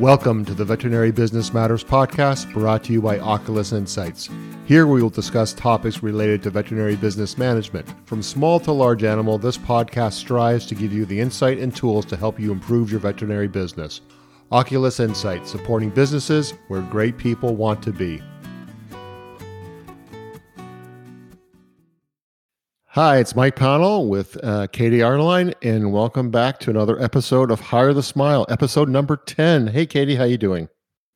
Welcome to the Veterinary Business Matters podcast brought to you by Oculus Insights. Here we will discuss topics related to veterinary business management. From small to large animal, this podcast strives to give you the insight and tools to help you improve your veterinary business. Oculus Insights, supporting businesses where great people want to be. Hi, it's Mike Powell with uh, Katie Arline, and welcome back to another episode of Hire the Smile, episode number 10. Hey, Katie, how you doing?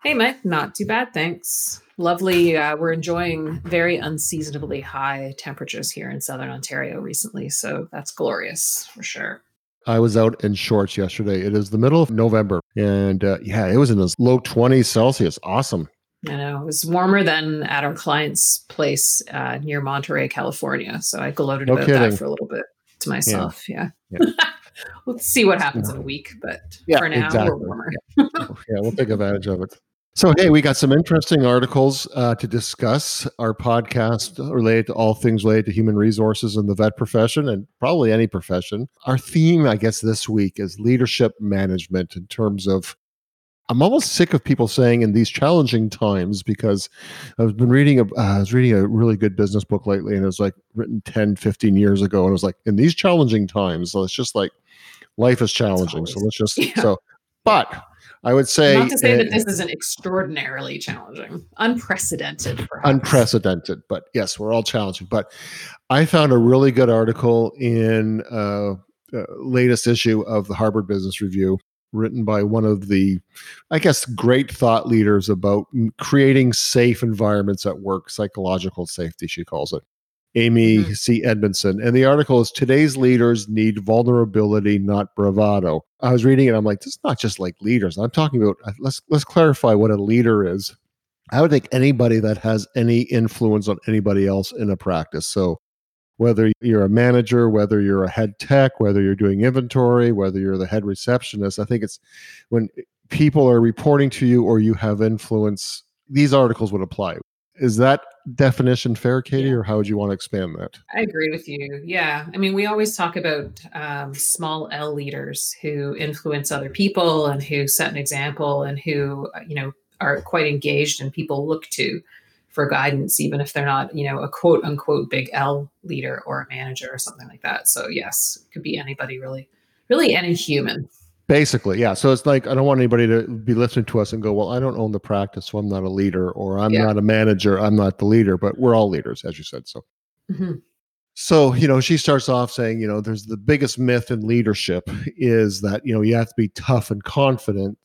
Hey, Mike, not too bad, thanks. Lovely. Uh, we're enjoying very unseasonably high temperatures here in Southern Ontario recently, so that's glorious for sure. I was out in shorts yesterday. It is the middle of November, and uh, yeah, it was in the low 20s Celsius. Awesome. I know it was warmer than at our client's place uh, near Monterey, California. So I gloated no about kidding. that for a little bit to myself. Yeah. yeah. yeah. we'll see what happens in a week, but yeah, for now exactly. we're warmer. yeah, we'll take advantage of it. So, hey, we got some interesting articles uh, to discuss. Our podcast related to all things related to human resources in the vet profession and probably any profession. Our theme, I guess, this week is leadership management in terms of I'm almost sick of people saying in these challenging times because I've been reading a uh, I was reading a really good business book lately and it was like written 10 15 years ago and it was like in these challenging times so it's just like life is challenging always, so let's just yeah. so but I would say not to say that this isn't extraordinarily challenging, unprecedented, perhaps. unprecedented. But yes, we're all challenging. But I found a really good article in uh, uh, latest issue of the Harvard Business Review written by one of the, I guess, great thought leaders about creating safe environments at work, psychological safety, she calls it. Amy mm-hmm. C. Edmondson. And the article is Today's Leaders Need Vulnerability, Not Bravado. I was reading it. I'm like, this is not just like leaders. I'm talking about, uh, let's, let's clarify what a leader is. I would think anybody that has any influence on anybody else in a practice. So whether you're a manager, whether you're a head tech, whether you're doing inventory, whether you're the head receptionist. I think it's when people are reporting to you or you have influence, these articles would apply. Is that definition fair, Katie, yeah. or how would you want to expand that? I agree with you. Yeah. I mean, we always talk about um, small L leaders who influence other people and who set an example and who, uh, you know, are quite engaged and people look to for guidance, even if they're not, you know, a quote unquote big L leader or a manager or something like that. So yes, it could be anybody really, really any human. Basically, yeah. So it's like I don't want anybody to be listening to us and go, "Well, I don't own the practice, so I'm not a leader," or "I'm yeah. not a manager, I'm not the leader." But we're all leaders, as you said. So, mm-hmm. so you know, she starts off saying, you know, there's the biggest myth in leadership is that you know you have to be tough and confident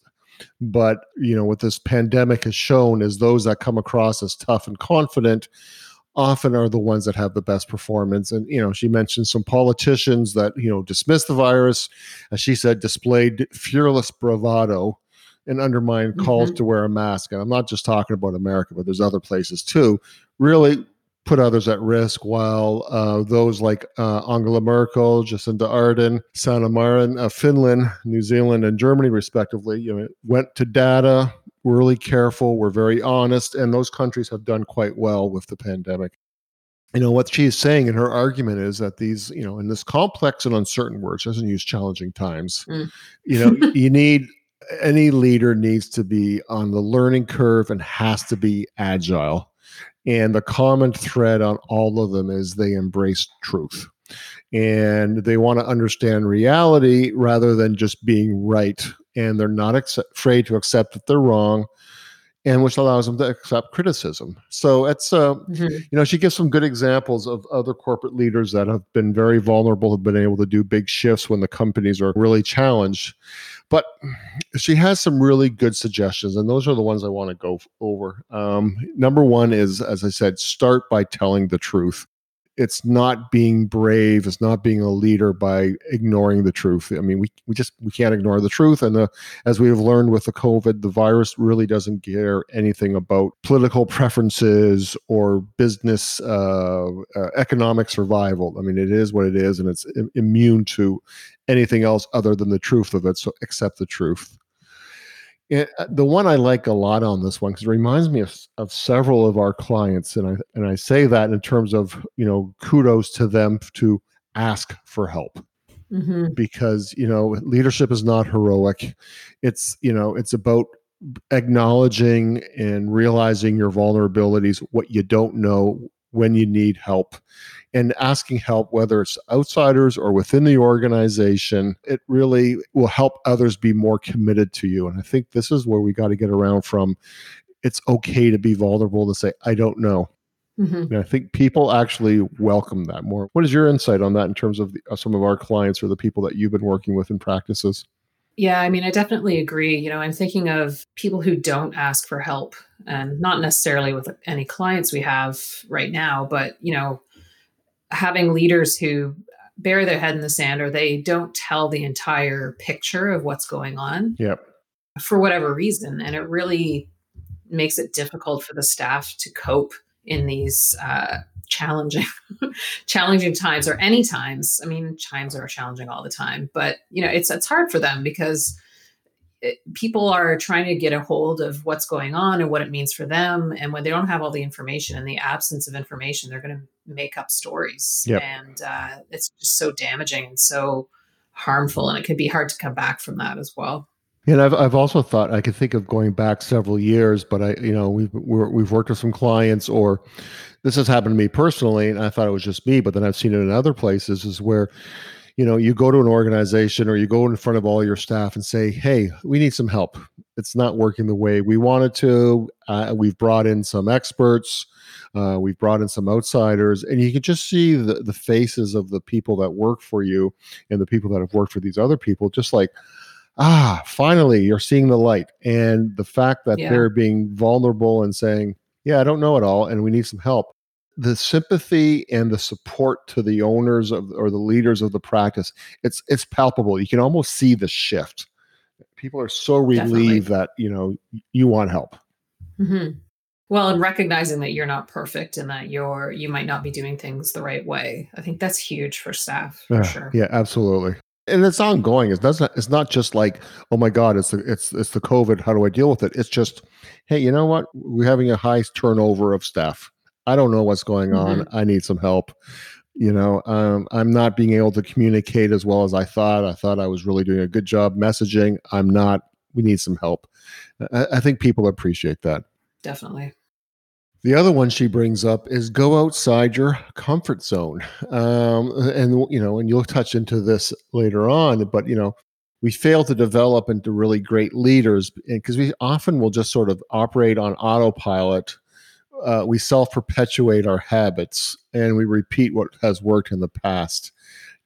but you know, what this pandemic has shown is those that come across as tough and confident often are the ones that have the best performance. And you know, she mentioned some politicians that you know dismissed the virus, as she said, displayed fearless bravado and undermined mm-hmm. calls to wear a mask. And I'm not just talking about America, but there's other places too. Really put others at risk, while uh, those like uh, Angela Merkel, Jacinda Ardern, Sanna Marin, uh, Finland, New Zealand, and Germany, respectively, you know, went to data, were really careful, were very honest, and those countries have done quite well with the pandemic. You know, what she's saying in her argument is that these, you know, in this complex and uncertain world she doesn't use challenging times, mm. you know, you need any leader needs to be on the learning curve and has to be agile and the common thread on all of them is they embrace truth and they want to understand reality rather than just being right. And they're not ex- afraid to accept that they're wrong and which allows them to accept criticism. So it's uh, mm-hmm. you know she gives some good examples of other corporate leaders that have been very vulnerable, have been able to do big shifts when the companies are really challenged. But she has some really good suggestions, and those are the ones I want to go over. Um, number one is, as I said, start by telling the truth it's not being brave it's not being a leader by ignoring the truth. I mean we, we just we can't ignore the truth. And the, as we have learned with the covid the virus really doesn't care anything about political preferences or business uh, uh, economic survival. I mean it is what it is and it's immune to anything else other than the truth of it. So accept the truth it, uh, the one I like a lot on this one because it reminds me of, of several of our clients, and I and I say that in terms of you know kudos to them to ask for help mm-hmm. because you know leadership is not heroic. It's you know it's about acknowledging and realizing your vulnerabilities, what you don't know, when you need help, and asking help, whether it's outsiders or within the organization, it really will help others be more committed to you. And I think this is where we got to get around from. It's okay to be vulnerable to say, I don't know. Mm-hmm. And I think people actually welcome that more. What is your insight on that in terms of the, uh, some of our clients or the people that you've been working with in practices? Yeah, I mean, I definitely agree. You know, I'm thinking of people who don't ask for help, and not necessarily with any clients we have right now, but, you know, having leaders who bury their head in the sand or they don't tell the entire picture of what's going on. Yep. For whatever reason. And it really makes it difficult for the staff to cope in these uh, challenging challenging times or any times i mean times are challenging all the time but you know it's it's hard for them because it, people are trying to get a hold of what's going on and what it means for them and when they don't have all the information in the absence of information they're going to make up stories yep. and uh, it's just so damaging and so harmful and it can be hard to come back from that as well and I've I've also thought I could think of going back several years, but I you know we've we have worked with some clients, or this has happened to me personally, and I thought it was just me, but then I've seen it in other places, is where you know you go to an organization or you go in front of all your staff and say, "Hey, we need some help. It's not working the way we wanted to. Uh, we've brought in some experts." Uh, we've brought in some outsiders, and you can just see the, the faces of the people that work for you and the people that have worked for these other people, just like, ah, finally you're seeing the light. And the fact that yeah. they're being vulnerable and saying, yeah, I don't know it all, and we need some help. The sympathy and the support to the owners of or the leaders of the practice, it's it's palpable. You can almost see the shift. People are so relieved Definitely. that you know you want help. Mm-hmm. Well, and recognizing that you're not perfect and that you're you might not be doing things the right way. I think that's huge for staff for yeah, sure. Yeah, absolutely and it's ongoing. It's not. It's not just like, oh my God, it's the it's it's the COVID. How do I deal with it? It's just, hey, you know what? We're having a high turnover of staff. I don't know what's going on. Mm-hmm. I need some help. You know, um, I'm not being able to communicate as well as I thought. I thought I was really doing a good job messaging. I'm not. We need some help. I, I think people appreciate that. Definitely. The other one she brings up is go outside your comfort zone. Um, and, you know, and you'll touch into this later on, but, you know, we fail to develop into really great leaders because we often will just sort of operate on autopilot. Uh, we self perpetuate our habits and we repeat what has worked in the past.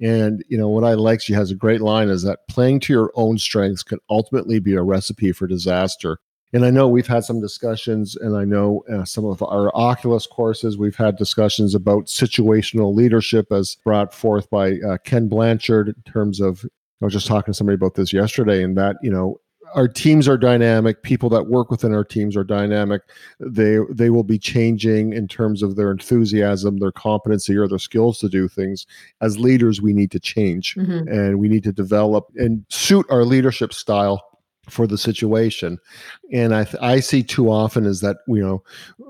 And, you know, what I like, she has a great line is that playing to your own strengths can ultimately be a recipe for disaster. And I know we've had some discussions, and I know uh, some of our Oculus courses, we've had discussions about situational leadership as brought forth by uh, Ken Blanchard in terms of, I was just talking to somebody about this yesterday, and that, you know, our teams are dynamic people that work within our teams are dynamic they they will be changing in terms of their enthusiasm their competency or their skills to do things as leaders we need to change mm-hmm. and we need to develop and suit our leadership style for the situation. And i th- i see too often is that you know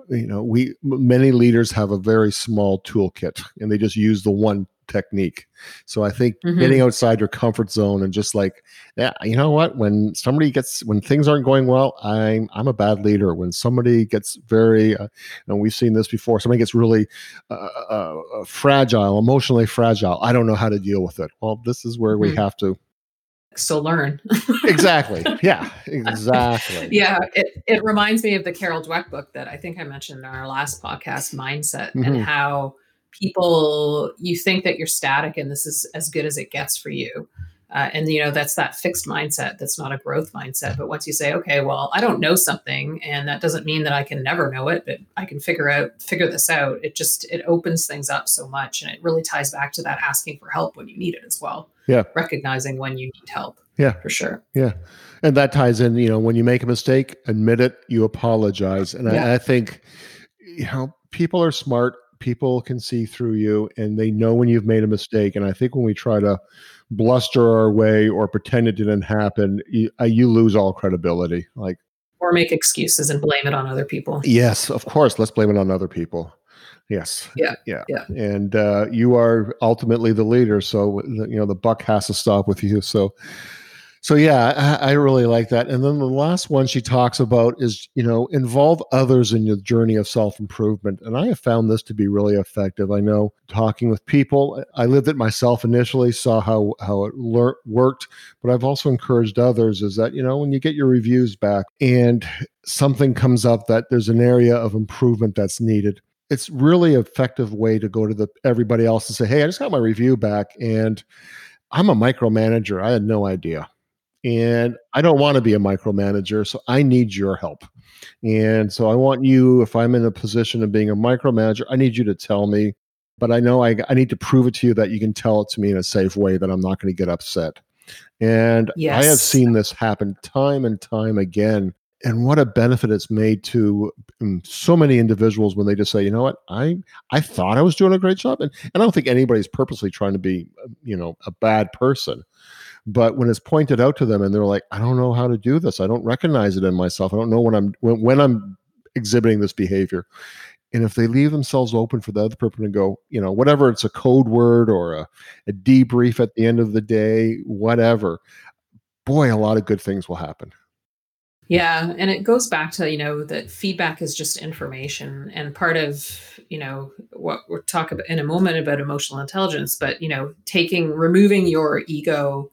you know we many leaders have a very small toolkit and they just use the one technique. So i think mm-hmm. getting outside your comfort zone and just like yeah you know what? When somebody gets when things aren't going well i'm i'm a bad leader. When somebody gets very uh, and we've seen this before somebody gets really uh, uh, uh fragile emotionally fragile i don't know how to deal with it. Well this is where mm-hmm. we have to so learn. exactly. Yeah, exactly. yeah, it, it reminds me of the Carol Dweck book that I think I mentioned in our last podcast, Mindset, mm-hmm. and how people, you think that you're static and this is as good as it gets for you. Uh, and you know that's that fixed mindset that's not a growth mindset but once you say okay well i don't know something and that doesn't mean that i can never know it but i can figure out figure this out it just it opens things up so much and it really ties back to that asking for help when you need it as well yeah recognizing when you need help yeah for sure yeah and that ties in you know when you make a mistake admit it you apologize and yeah. I, I think you know people are smart people can see through you and they know when you've made a mistake and i think when we try to bluster our way or pretend it didn't happen, you, uh, you lose all credibility. Like, or make excuses and blame it on other people. Yes, of course. Let's blame it on other people. Yes. Yeah. Yeah. Yeah. And uh, you are ultimately the leader, so you know the buck has to stop with you. So, so yeah, I, I, really like that. And then the last one she talks about is, you know, involve others in your journey of self improvement. And I have found this to be really effective. I know talking with people, I lived it myself initially, saw how how it lear- worked, but I've also encouraged others. Is that you know when you get your reviews back and something comes up that there's an area of improvement that's needed. It's really effective way to go to the everybody else and say, "Hey, I just got my review back, and I'm a micromanager. I had no idea." and I don't want to be a micromanager, so I need your help. And so I want you, if I'm in a position of being a micromanager, I need you to tell me, but I know I, I need to prove it to you that you can tell it to me in a safe way that I'm not going to get upset. And yes. I have seen this happen time and time again. And what a benefit it's made to um, so many individuals when they just say, you know what, I I thought I was doing a great job, and, and I don't think anybody's purposely trying to be, you know, a bad person but when it's pointed out to them and they're like, I don't know how to do this. I don't recognize it in myself. I don't know when I'm when, when I'm exhibiting this behavior. And if they leave themselves open for the other person to go, you know, whatever it's a code word or a, a debrief at the end of the day, whatever, boy, a lot of good things will happen. Yeah. And it goes back to, you know, that feedback is just information. And part of, you know, what we'll talk about in a moment about emotional intelligence, but, you know, taking, removing your ego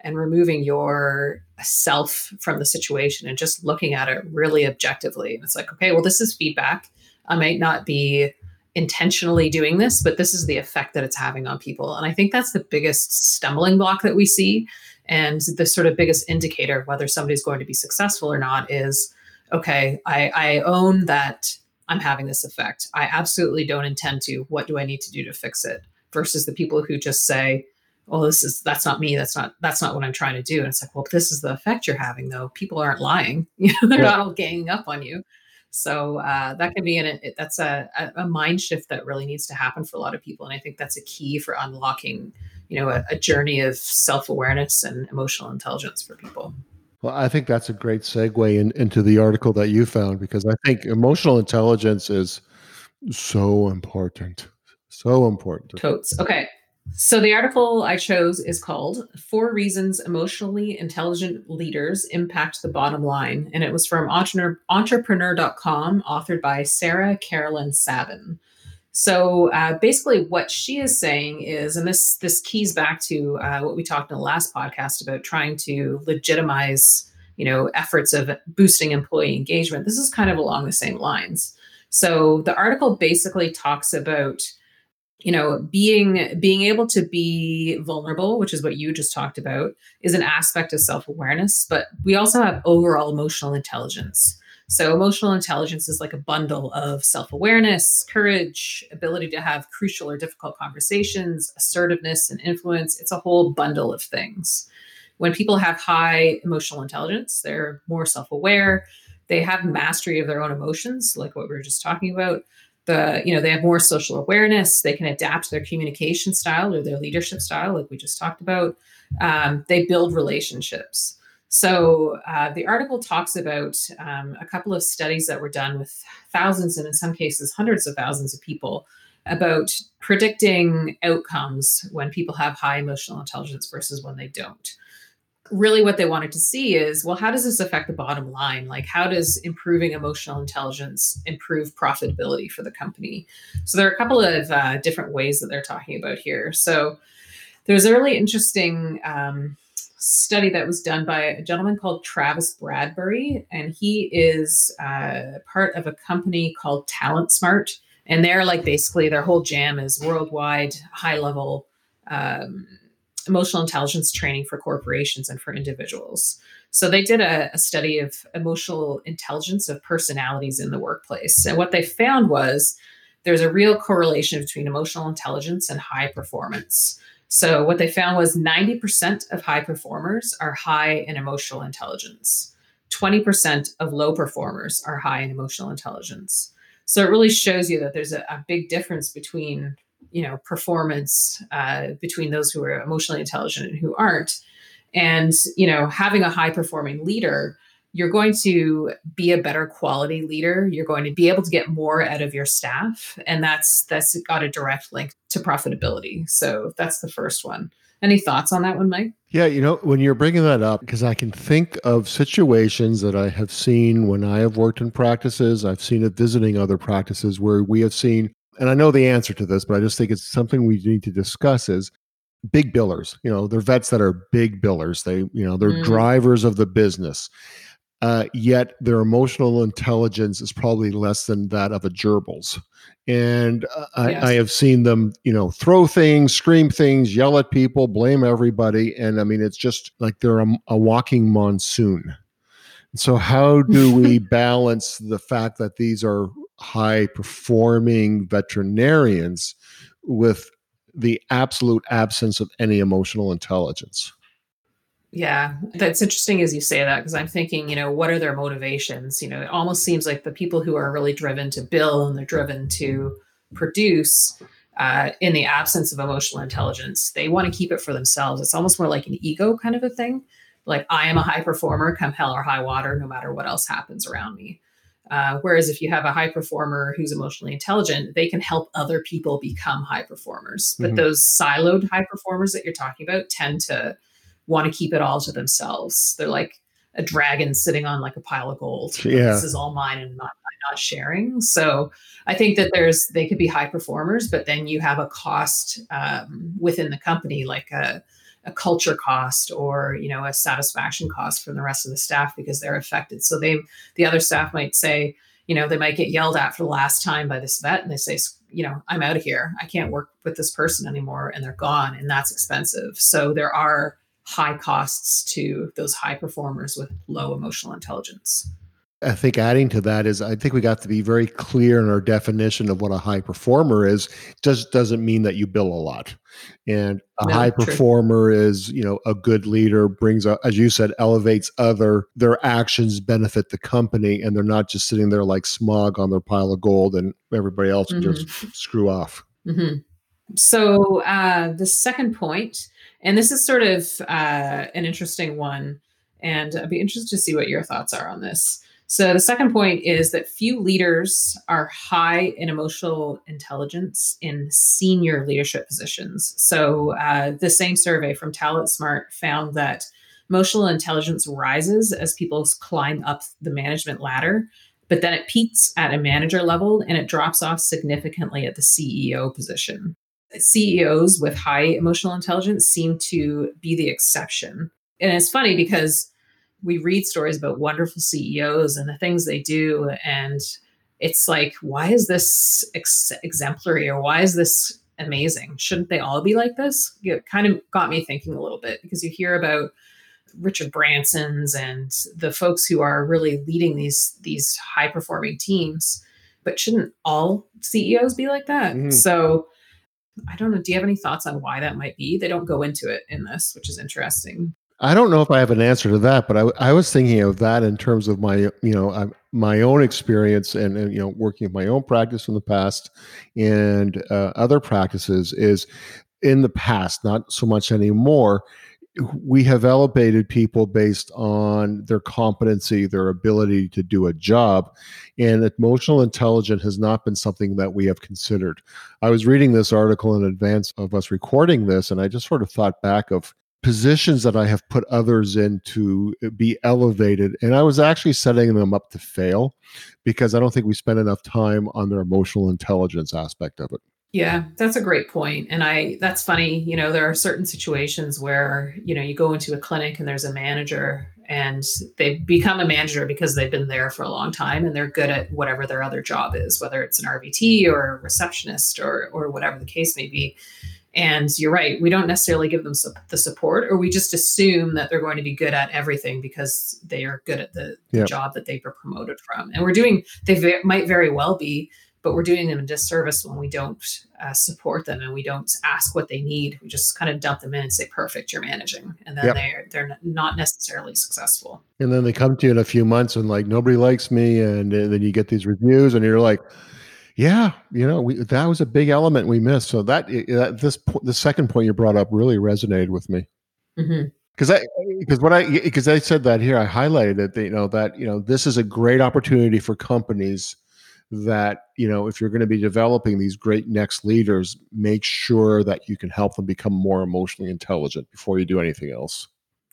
and removing your self from the situation and just looking at it really objectively. And it's like, okay, well, this is feedback. I might not be intentionally doing this, but this is the effect that it's having on people. And I think that's the biggest stumbling block that we see. And the sort of biggest indicator of whether somebody's going to be successful or not is okay, I, I own that I'm having this effect. I absolutely don't intend to. What do I need to do to fix it? Versus the people who just say, well this is that's not me that's not that's not what i'm trying to do and it's like well this is the effect you're having though people aren't lying you know they're yeah. not all ganging up on you so uh, that can be an that's a, a mind shift that really needs to happen for a lot of people and i think that's a key for unlocking you know a, a journey of self-awareness and emotional intelligence for people well, I think that's a great segue in, into the article that you found because I think emotional intelligence is so important. So important. Totes. Okay. So, the article I chose is called Four Reasons Emotionally Intelligent Leaders Impact the Bottom Line. And it was from entrepreneur.com, authored by Sarah Carolyn Sabin. So, uh, basically, what she is saying is, and this, this keys back to uh, what we talked in the last podcast about trying to legitimize you know efforts of boosting employee engagement this is kind of along the same lines so the article basically talks about you know being being able to be vulnerable which is what you just talked about is an aspect of self-awareness but we also have overall emotional intelligence. So emotional intelligence is like a bundle of self-awareness courage ability to have crucial or difficult conversations assertiveness and influence. It's a whole bundle of things. When people have high emotional intelligence they're more self-aware. They have mastery of their own emotions like what we were just talking about the you know they have more social awareness. They can adapt their communication style or their leadership style like we just talked about. Um, they build relationships. So uh, the article talks about um, a couple of studies that were done with thousands and in some cases hundreds of thousands of people about predicting outcomes when people have high emotional intelligence versus when they don't really what they wanted to see is well how does this affect the bottom line? Like how does improving emotional intelligence improve profitability for the company? So there are a couple of uh, different ways that they're talking about here. So there's a really interesting um, study that was done by a gentleman called travis bradberry and he is uh, part of a company called talent smart and they're like basically their whole jam is worldwide high level um, emotional intelligence training for corporations and for individuals. So they did a, a, study of emotional intelligence of personalities in the workplace. And what they found was there's a real correlation between emotional intelligence and high performance. So what they found was 90% of high performers are high in emotional intelligence. 20% of low performers are high in emotional intelligence. So it really shows you that there's a, a big difference between you know performance uh, between those who are emotionally intelligent and who aren't. And you know having a high performing leader you're going to be a better quality leader. You're going to be able to get more out of your staff and that's that's got a direct link to profitability. So that's the first one. Any thoughts on that one, Mike? Yeah, you know, when you're bringing that up, because I can think of situations that I have seen when I have worked in practices, I've seen it visiting other practices where we have seen, and I know the answer to this, but I just think it's something we need to discuss is big billers. You know, they're vets that are big billers. They, you know, they're mm. drivers of the business. Uh, yet their emotional intelligence is probably less than that of a gerbils and I, yes. I, have seen them, you know, throw things, scream things, yell at people, blame everybody, and I mean, it's just like they're a, a walking monsoon. So, how do we balance the fact that these are high performing veterinarians with the absolute absence of any emotional intelligence? Yeah, that's interesting as you say that because I'm thinking, you know, what are their motivations? You know, it almost seems like the people who are really driven to bill and they're driven to produce uh, in the absence of emotional intelligence, they want to keep it for themselves. It's almost more like an ego kind of a thing. Like, I am a high performer, come hell or high water, no matter what else happens around me. Uh, whereas if you have a high performer who's emotionally intelligent, they can help other people become high performers. But mm-hmm. those siloed high performers that you're talking about tend to want to keep it all to themselves. They're like a dragon sitting on like a pile of gold. Yeah. This is all mine and not, I'm not sharing. So I think that there's they could be high performers, but then you have a cost um, within the company, like a, a culture cost or you know a satisfaction cost from the rest of the staff because they're affected. So they the other staff might say, you know, they might get yelled at for the last time by this vet, and they say, you know, I'm out of here. I can't work with this person anymore, and they're gone, and that's expensive. So there are high costs to those high performers with low emotional intelligence. I think adding to that is I think we got to be very clear in our definition of what a high performer is. Just doesn't mean that you bill a lot. And a no, high performer is, you know, a good leader brings a, as you said, elevates other, their actions benefit the company and they're not just sitting there like Smaug on their pile of gold and everybody else mm-hmm. just screw off. Mm-hmm. So uh, the second point and this is sort of uh, an interesting one. And I'd be interested to see what your thoughts are on this. So, the second point is that few leaders are high in emotional intelligence in senior leadership positions. So, uh, the same survey from Talent Smart found that emotional intelligence rises as people climb up the management ladder, but then it peaks at a manager level and it drops off significantly at the CEO position. CEOs with high emotional intelligence seem to be the exception. And it's funny because we read stories about wonderful CEOs and the things they do. And it's like, why is this ex- exemplary or why is this amazing? Shouldn't they all be like this? It kind of got me thinking a little bit because you hear about Richard Branson's and the folks who are really leading these these high performing teams. But shouldn't all CEOs be like that? Mm. So I don't know. Do you have any thoughts on why that might be? They don't go into it in this, which is interesting. I don't know if I have an answer to that, but I, I was thinking of that in terms of my, you know, my own experience and, and, you know, working in my own practice in the past and uh, other practices is in the past, not so much anymore we have elevated people based on their competency, their ability to do a job. And emotional intelligence has not been something that we have considered. I was reading this article in advance of us recording this, and I just sort of thought back of positions that I have put others in to be elevated. And I was actually setting them up to fail because I don't think we spend enough time on their emotional intelligence aspect of it. Yeah, that's a great point. And I that's funny, you know, there are certain situations where, you know, you go into a clinic and there's a manager and they become a manager because they've been there for a long time and they're good at whatever their other job is, whether it's an RVT or a receptionist or or whatever the case may be. And you're right, we don't necessarily give them su- the support or we just assume that they're going to be good at everything because they are good at the, yep. the job that they were promoted from. And we're doing they ve- might very well be but we're doing them a disservice when we don't uh, support them and we don't ask what they need. We just kind of dump them in and say, "Perfect, you're managing," and then yep. they're they're not necessarily successful. And then they come to you in a few months and like nobody likes me, and, and then you get these reviews, and you're like, "Yeah, you know, we, that was a big element we missed." So that, that this the second point you brought up really resonated with me. Mm-hmm because I because what I because I said that here I highlighted it that you know that you know this is a great opportunity for companies that you know if you're going to be developing these great next leaders make sure that you can help them become more emotionally intelligent before you do anything else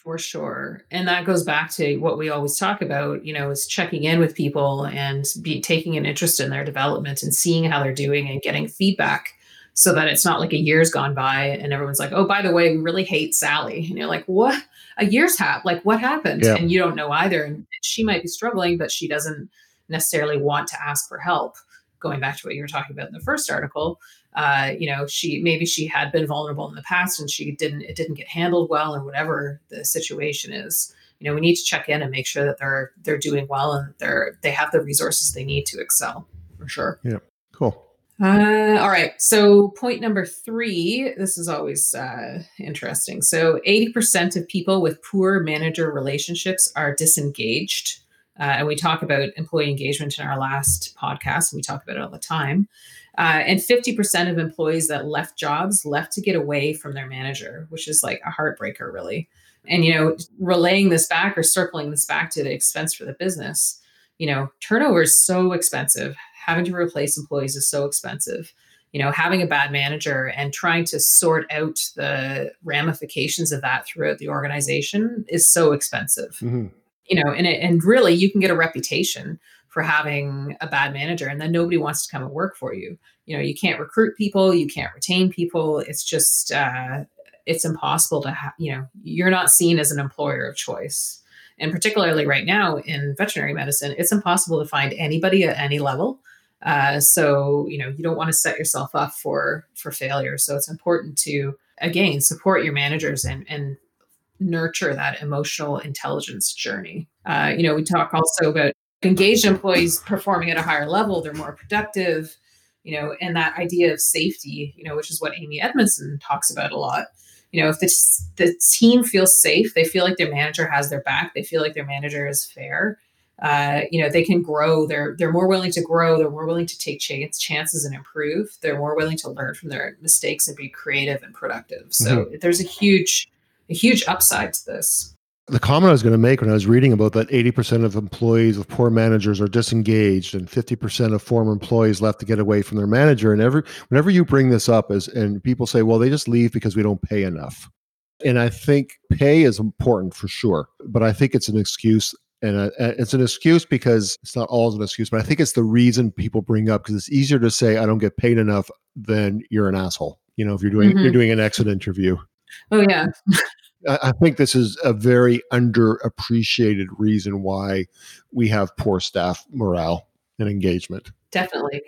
for sure and that goes back to what we always talk about you know is checking in with people and be taking an interest in their development and seeing how they're doing and getting feedback so that it's not like a year's gone by and everyone's like, oh, by the way, we really hate Sally. And you're like, what? A year's hat? Like, what happened? Yeah. And you don't know either. And she might be struggling, but she doesn't necessarily want to ask for help. Going back to what you were talking about in the first article, uh, you know, she maybe she had been vulnerable in the past and she didn't it didn't get handled well or whatever the situation is. You know, we need to check in and make sure that they're they're doing well and they're they have the resources they need to excel for sure. Yeah. Cool. Uh, all right. So, point number three this is always uh, interesting. So, 80% of people with poor manager relationships are disengaged. Uh, and we talk about employee engagement in our last podcast. We talk about it all the time. Uh, and 50% of employees that left jobs left to get away from their manager, which is like a heartbreaker, really. And, you know, relaying this back or circling this back to the expense for the business, you know, turnover is so expensive having to replace employees is so expensive you know having a bad manager and trying to sort out the ramifications of that throughout the organization is so expensive mm-hmm. You know and it, and really you can get a reputation for having a bad manager and then nobody wants to come and work for you. You know you can't recruit people you can't retain people. It's just uh, it's impossible to have you know you're not seen as an employer of choice. And particularly right now in veterinary medicine it's impossible to find anybody at any level. Uh, so you know you don't want to set yourself up for for failure. So it's important to again support your managers and and nurture that emotional intelligence journey. Uh, you know, we talk also about engaged employees performing at a higher level. They're more productive. You know, and that idea of safety. You know, which is what Amy Edmondson talks about a lot. You know, if the the team feels safe, they feel like their manager has their back. They feel like their manager is fair uh, you know they can grow they're they're more willing to grow they're more willing to take chance, chances and improve they're more willing to learn from their mistakes and be creative and productive so mm-hmm. there's a huge a huge upside to this the comment I was going to make when I was reading about that 80% of employees with poor managers are disengaged and 50% of former employees left to get away from their manager. And every whenever you bring this up as and people say, well, they just leave because we don't pay enough. And I think pay is important for sure, but I think it's an excuse and uh, it's an excuse because it's not always an excuse, but I think it's the reason people bring up because it's easier to say I don't get paid enough than you're an asshole. You know, if you're doing mm-hmm. you're doing an exit interview. Oh yeah. I, think this is a very underappreciated reason why we have poor staff morale and engagement. Definitely.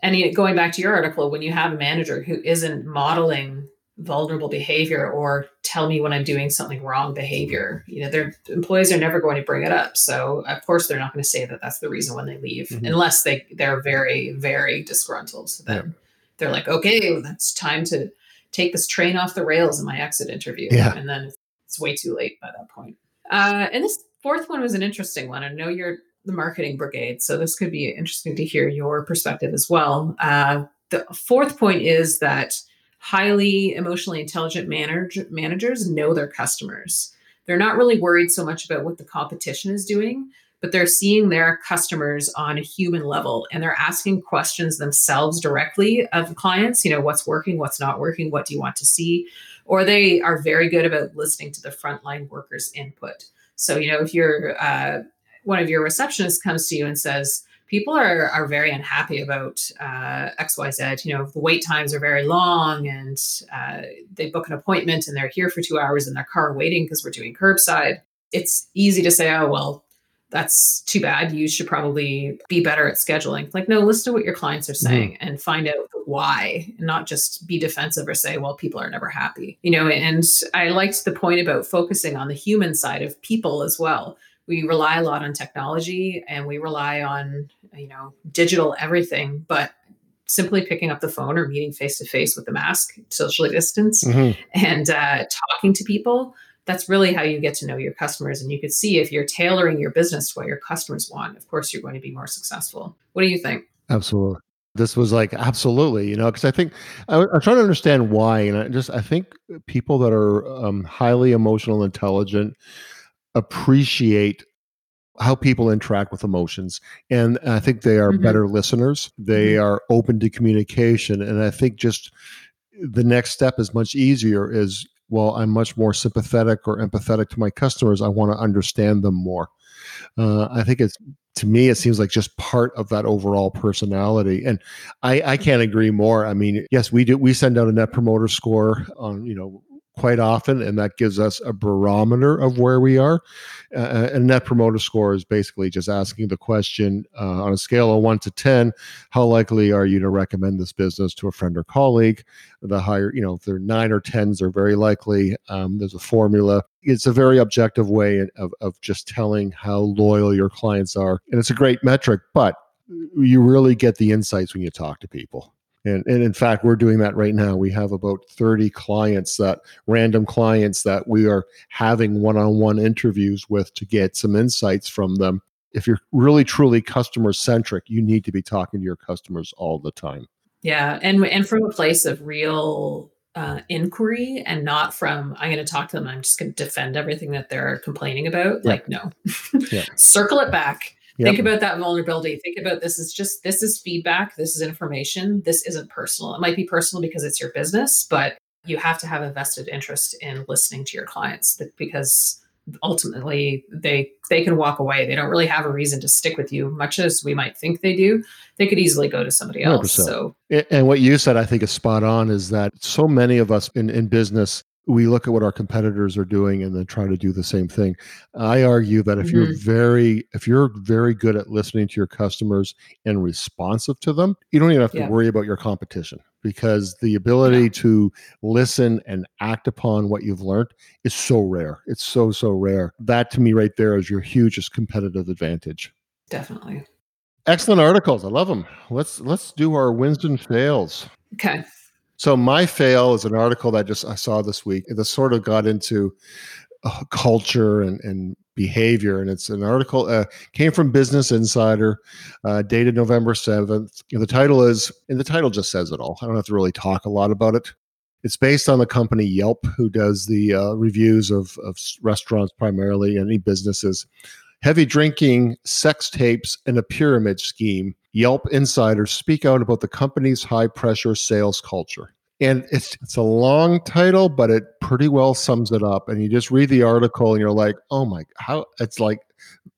And going back to your article, when you have a manager who isn't modeling vulnerable behavior or tell me when I'm doing something wrong behavior. You know, their employees are never going to bring it up. So of course they're not going to say that that's the reason when they leave, mm-hmm. unless they they're very very disgruntled. So then yeah. they're like, okay, that's time to take this train off the rails in my exit interview. Yeah. And then it's way too late by that point. Uh, and this fourth one was an interesting one. I know you're the marketing brigade, so this could be interesting to hear your perspective as well. Uh, the fourth point is that highly emotionally intelligent manage- managers know their customers. They're not really worried so much about what the competition is doing, but they're seeing their customers on a human level and they're asking questions themselves directly of clients, you know, what's working, what's not working, what do you want to see? Or they are very good about listening to the frontline workers' input. So, you know, if you're uh, one of your receptionists comes to you and says, people are are very unhappy about uh, XYZ. You know, the wait times are very long, and uh, they book an appointment and they're here for two hours in their car waiting because we're doing curbside. It's easy to say, oh well, that's too bad. You should probably be better at scheduling. Like, no, listen to what your clients are saying mm-hmm. and find out why, and not just be defensive or say, well, people are never happy. You know, and I liked the point about focusing on the human side of people as well we rely a lot on technology and we rely on you know digital everything but simply picking up the phone or meeting face to face with a mask socially distance mm-hmm. and uh, talking to people that's really how you get to know your customers and you can see if you're tailoring your business to what your customers want of course you're going to be more successful what do you think absolutely this was like absolutely you know because i think I, am trying to understand why and i just i think people that are um, highly emotional intelligent appreciate how people interact with emotions. And I think they are mm-hmm. better listeners. They mm-hmm. are open to communication. And I think just the next step is much easier is well, I'm much more sympathetic or empathetic to my customers. I want to understand them more. Uh, I think it's to me, it seems like just part of that overall personality. And I, I can't agree more. I mean, yes, we do. We send out a net promoter score on, you know, quite often, and that gives us a barometer of where we are. Uh, and net promoter score is basically just asking the question uh, on a scale of one to 10, how likely are you to recommend this business to a friend or colleague? The higher, you know, if they're nine or 10s they're very likely. Um, there's a formula. It's a very objective way of, of just telling how loyal your clients are. And it's a great metric, but you really get the insights when you talk to people. And, and in fact, we're doing that right now. We have about 30 clients that random clients that we are having one on one interviews with to get some insights from them. If you're really truly customer centric, you need to be talking to your customers all the time. Yeah. And, and from a place of real uh, inquiry and not from I'm going to talk to them. I'm just going to defend everything that they're complaining about. Yeah. Like, no, yeah. circle it back Yep. Think about that vulnerability. Think about this is just this is feedback. This is information. This isn't personal. It might be personal because it's your business, but you have to have a vested interest in listening to your clients because ultimately they they can walk away. They don't really have a reason to stick with you, much as we might think they do. They could easily go to somebody else. 100%. So and what you said I think is spot on is that so many of us in, in business we look at what our competitors are doing and then try to do the same thing. I argue that if mm-hmm. you're very if you're very good at listening to your customers and responsive to them, you don't even have to yeah. worry about your competition because the ability yeah. to listen and act upon what you've learned is so rare. It's so so rare. That to me right there is your hugest competitive advantage. Definitely. Excellent articles. I love them. Let's let's do our wins and fails. Okay. So my fail is an article that just I saw this week. That sort of got into uh, culture and, and behavior, and it's an article uh, came from Business Insider, uh, dated November seventh. The title is, and the title just says it all. I don't have to really talk a lot about it. It's based on the company Yelp, who does the uh, reviews of, of restaurants primarily, and any businesses. Heavy drinking, sex tapes, and a pyramid scheme Yelp insiders speak out about the company's high pressure sales culture. And it's it's a long title, but it pretty well sums it up. And you just read the article and you're like, oh my, how it's like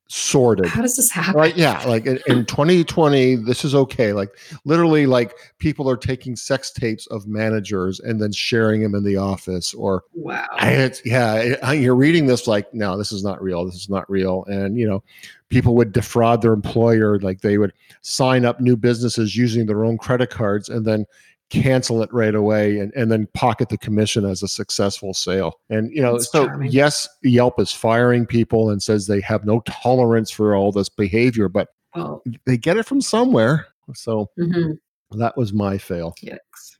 sorted. How does this happen? Right. Yeah. Like in, in 2020, this is okay. Like literally, like people are taking sex tapes of managers and then sharing them in the office or wow. It's, yeah. You're reading this like, no, this is not real. This is not real. And, you know, people would defraud their employer. Like they would sign up new businesses using their own credit cards and then cancel it right away and, and then pocket the commission as a successful sale. And you know, That's so charming. yes, Yelp is firing people and says they have no tolerance for all this behavior, but oh. they get it from somewhere. So mm-hmm. that was my fail. Yikes.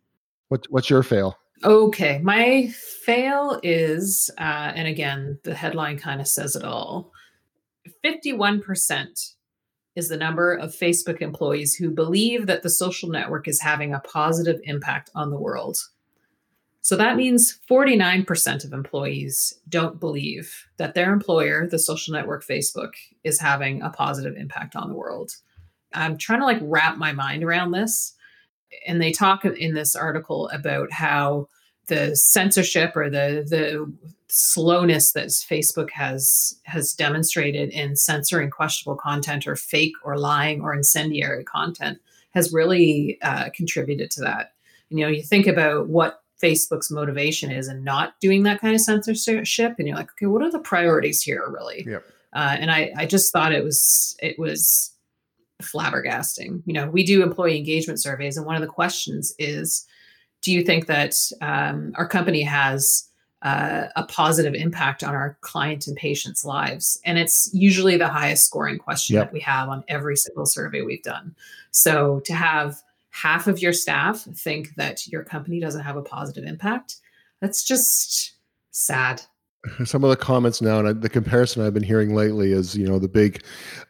What, what's your fail? Okay, my fail is, uh, and again, the headline kind of says it all. Fifty-one percent is the number of Facebook employees who believe that the social network is having a positive impact on the world. So that means 49% of employees don't believe that their employer, the social network Facebook, is having a positive impact on the world. I'm trying to like wrap my mind around this. And they talk in this article about how the censorship or the the slowness that Facebook has has demonstrated in censoring questionable content or fake or lying or incendiary content has really uh, contributed to that. You know, you think about what Facebook's motivation is in not doing that kind of censorship, and you're like, okay, what are the priorities here, really? Yep. Uh, and I, I just thought it was it was flabbergasting. You know, we do employee engagement surveys, and one of the questions is do you think that um, our company has uh, a positive impact on our client and patients' lives? And it's usually the highest scoring question yep. that we have on every single survey we've done. So to have half of your staff think that your company doesn't have a positive impact, that's just sad some of the comments now and the comparison i've been hearing lately is you know the big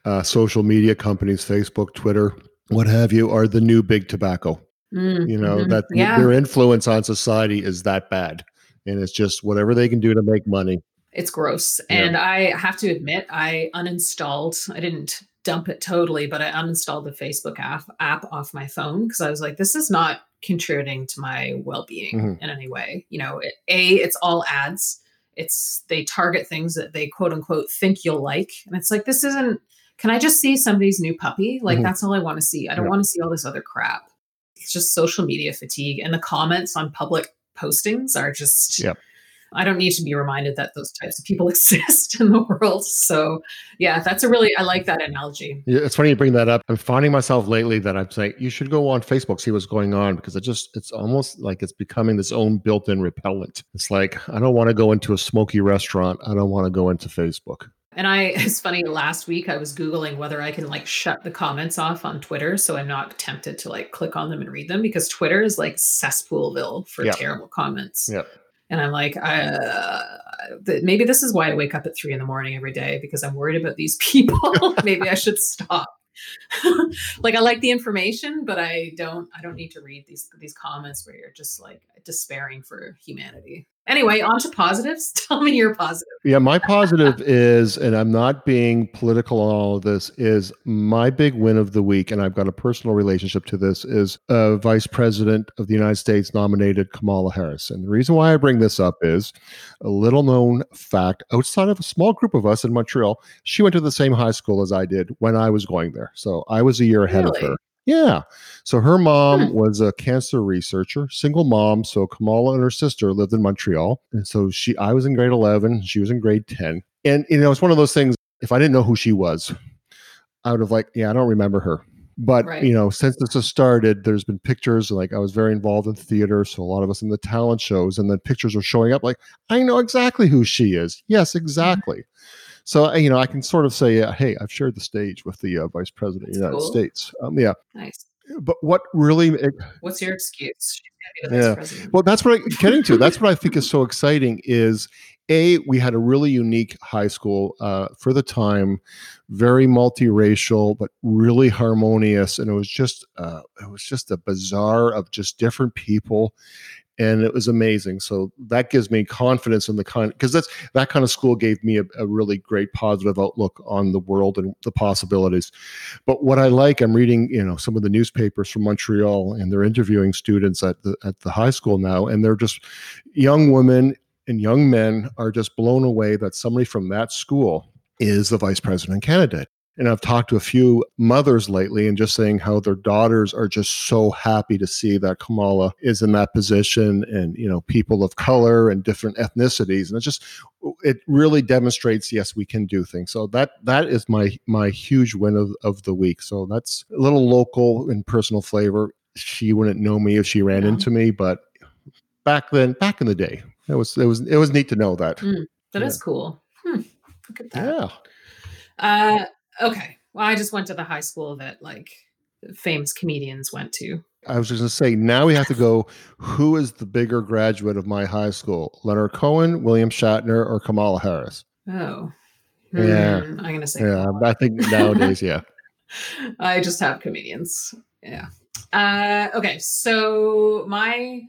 uh, social media companies facebook twitter what have you are the new big tobacco Mm, you know mm-hmm. that yeah. their influence on society is that bad, and it's just whatever they can do to make money. It's gross. Yeah. And I have to admit, I uninstalled, I didn't dump it totally, but I uninstalled the Facebook app, app off my phone because I was like, this is not contributing to my well-being mm-hmm. in any way. You know, it, a it's all ads. It's they target things that they quote unquote think you'll like, and it's like this isn't. Can I just see somebody's new puppy? Like mm-hmm. that's all I want to see. I don't yeah. want to see all this other crap. It's just social media fatigue, and the comments on public postings are just. Yep I don't need to be reminded that those types of people exist in the world. So, yeah, that's a really, I like that analogy. Yeah, it's funny you bring that up. I'm finding myself lately that I'm saying you should go on Facebook, see what's going on because it just, it's almost like it's becoming this own built in repellent. It's like, I don't want to go into a smoky restaurant. I don't want to go into Facebook. And I, it's funny, last week I was Googling whether I can like shut the comments off on Twitter so I'm not tempted to like click on them and read them because Twitter is like cesspoolville for terrible comments. Yep. And I'm like, uh, maybe this is why I wake up at three in the morning every day because I'm worried about these people. maybe I should stop. like I like the information, but I don't. I don't need to read these these comments where you're just like despairing for humanity. Anyway, on to positives. Tell me your positive. Yeah, my positive is, and I'm not being political on all of this, is my big win of the week, and I've got a personal relationship to this, is uh, Vice President of the United States nominated Kamala Harris. And the reason why I bring this up is a little known fact outside of a small group of us in Montreal, she went to the same high school as I did when I was going there. So I was a year ahead really? of her. Yeah. So her mom hmm. was a cancer researcher, single mom. So Kamala and her sister lived in Montreal. And so she I was in grade 11, she was in grade 10. And you know, it's one of those things if I didn't know who she was, I would have like, yeah, I don't remember her. But right. you know, since this has started, there's been pictures. Like I was very involved in theater, so a lot of us in the talent shows, and then pictures are showing up. Like I know exactly who she is. Yes, mm-hmm. exactly. Mm-hmm. So you know, I can sort of say, uh, "Hey, I've shared the stage with the uh, Vice President of the United cool. States." Um, yeah, nice. But what really? What's your excuse? yeah. Well, that's what I'm getting to. That's what I think is so exciting. Is a we had a really unique high school uh, for the time, very multiracial but really harmonious, and it was just uh, it was just a bazaar of just different people, and it was amazing. So that gives me confidence in the kind because that's that kind of school gave me a, a, really great positive outlook on the world and the possibilities. But what I like, I'm reading, you know, some of the newspapers from Montreal, and they're interviewing students at the at the high school now, and they're just young women and young men are just blown away that somebody from that school is the vice president candidate. And I've talked to a few mothers lately and just saying how their daughters are just so happy to see that Kamala is in that position and, you know, people of color and different ethnicities. And it just, it really demonstrates, yes, we can do things. So that, that is my, my huge win of, of the week. So that's a little local and personal flavor. She wouldn't know me if she ran into me, but back then, back in the day, it was, it was, it was neat to know that. Mm, that yeah. is cool. Hmm. Look at that. Yeah. Uh, Okay. Well, I just went to the high school that like famous comedians went to. I was just going to say, now we have to go. Who is the bigger graduate of my high school? Leonard Cohen, William Shatner, or Kamala Harris? Oh, yeah. Hmm, I'm going to say, yeah. Kamala. I think nowadays, yeah. I just have comedians. Yeah. Uh, okay. So my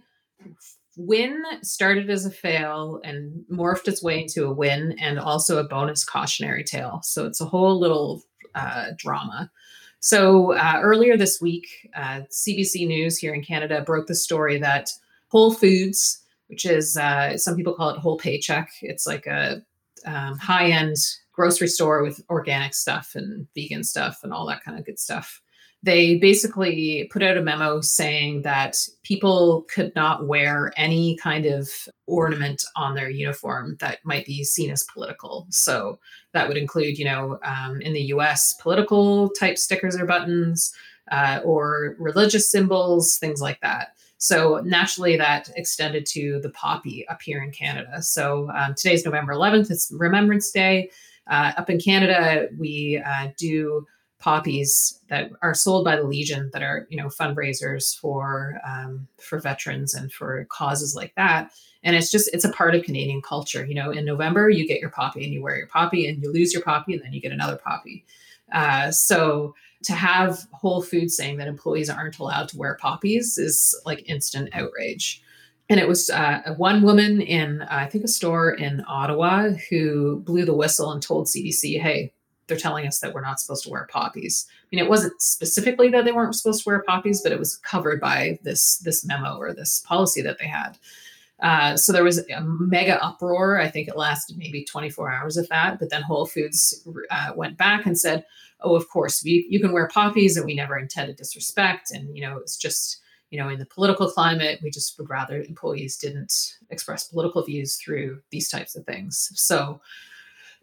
win started as a fail and morphed its way into a win and also a bonus cautionary tale. So it's a whole little uh, drama. So uh, earlier this week, uh, CBC News here in Canada broke the story that Whole Foods, which is uh, some people call it Whole Paycheck, it's like a um, high end grocery store with organic stuff and vegan stuff and all that kind of good stuff they basically put out a memo saying that people could not wear any kind of ornament on their uniform that might be seen as political. So that would include, you know, um, in the US, political type stickers or buttons uh, or religious symbols, things like that. So naturally, that extended to the poppy up here in Canada. So um, today's November 11th, it's Remembrance Day. Uh, up in Canada, we uh, do poppies that are sold by the Legion that are you know fundraisers for um, for veterans and for causes like that. And it's just it's a part of Canadian culture. You know, in November you get your poppy and you wear your poppy and you lose your poppy and then you get another poppy. Uh, so to have Whole Foods saying that employees aren't allowed to wear poppies is like instant outrage. and it was uh, one woman in uh, I think a store in Ottawa who blew the whistle and told CBC, "Hey, they're telling us that we're not supposed to wear poppies." I mean, it wasn't specifically that they weren't supposed to wear poppies, but it was covered by this this memo or this policy that they had. Uh, so there was a mega uproar. I think it lasted maybe 24 hours of that. But then Whole Foods uh, went back and said, "Oh, of course, we, you can wear poppies, and we never intended disrespect." And you know, it's just you know, in the political climate, we just would rather employees didn't express political views through these types of things. So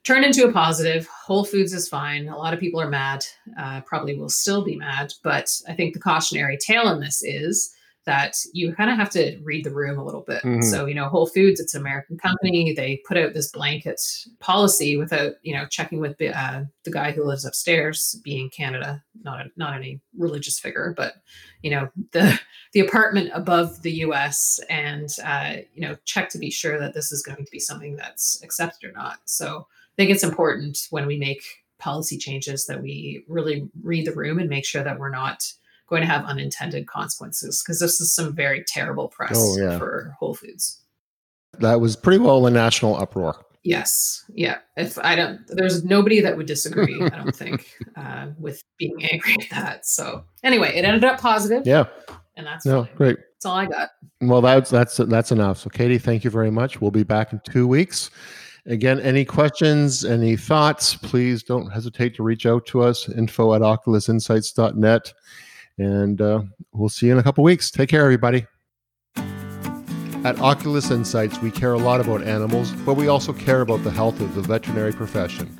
turned into a positive. Whole Foods is fine. A lot of people are mad, uh, probably will still be mad. But I think the cautionary tale in this is that you kind of have to read the room a little bit. Mm-hmm. So, you know, Whole Foods, it's an American company. They put out this blanket policy without, you know, checking with uh, the guy who lives upstairs, being Canada, not a, not any religious figure, but you know, the the apartment above the U.S. and uh, you know, check to be sure that this is going to be something that's accepted or not. So, think it's important when we make policy changes that we really read the room and make sure that we're not going to have unintended consequences because this is some very terrible press oh, yeah. for Whole Foods. That was pretty well a national uproar. Yes. Yeah. If I don't, there's nobody that would disagree, I don't think, uh, with being angry at that. So anyway, it ended up positive. Yeah. And that's no, fine. great. That's all I got. Well, that's, that's, that's enough. So Katie, thank you very much. We'll be back in two weeks. Again, any questions, any thoughts, please don't hesitate to reach out to us, info at oculusinsights.net. And uh, we'll see you in a couple weeks. Take care, everybody. At Oculus Insights, we care a lot about animals, but we also care about the health of the veterinary profession.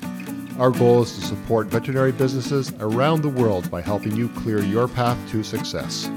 Our goal is to support veterinary businesses around the world by helping you clear your path to success.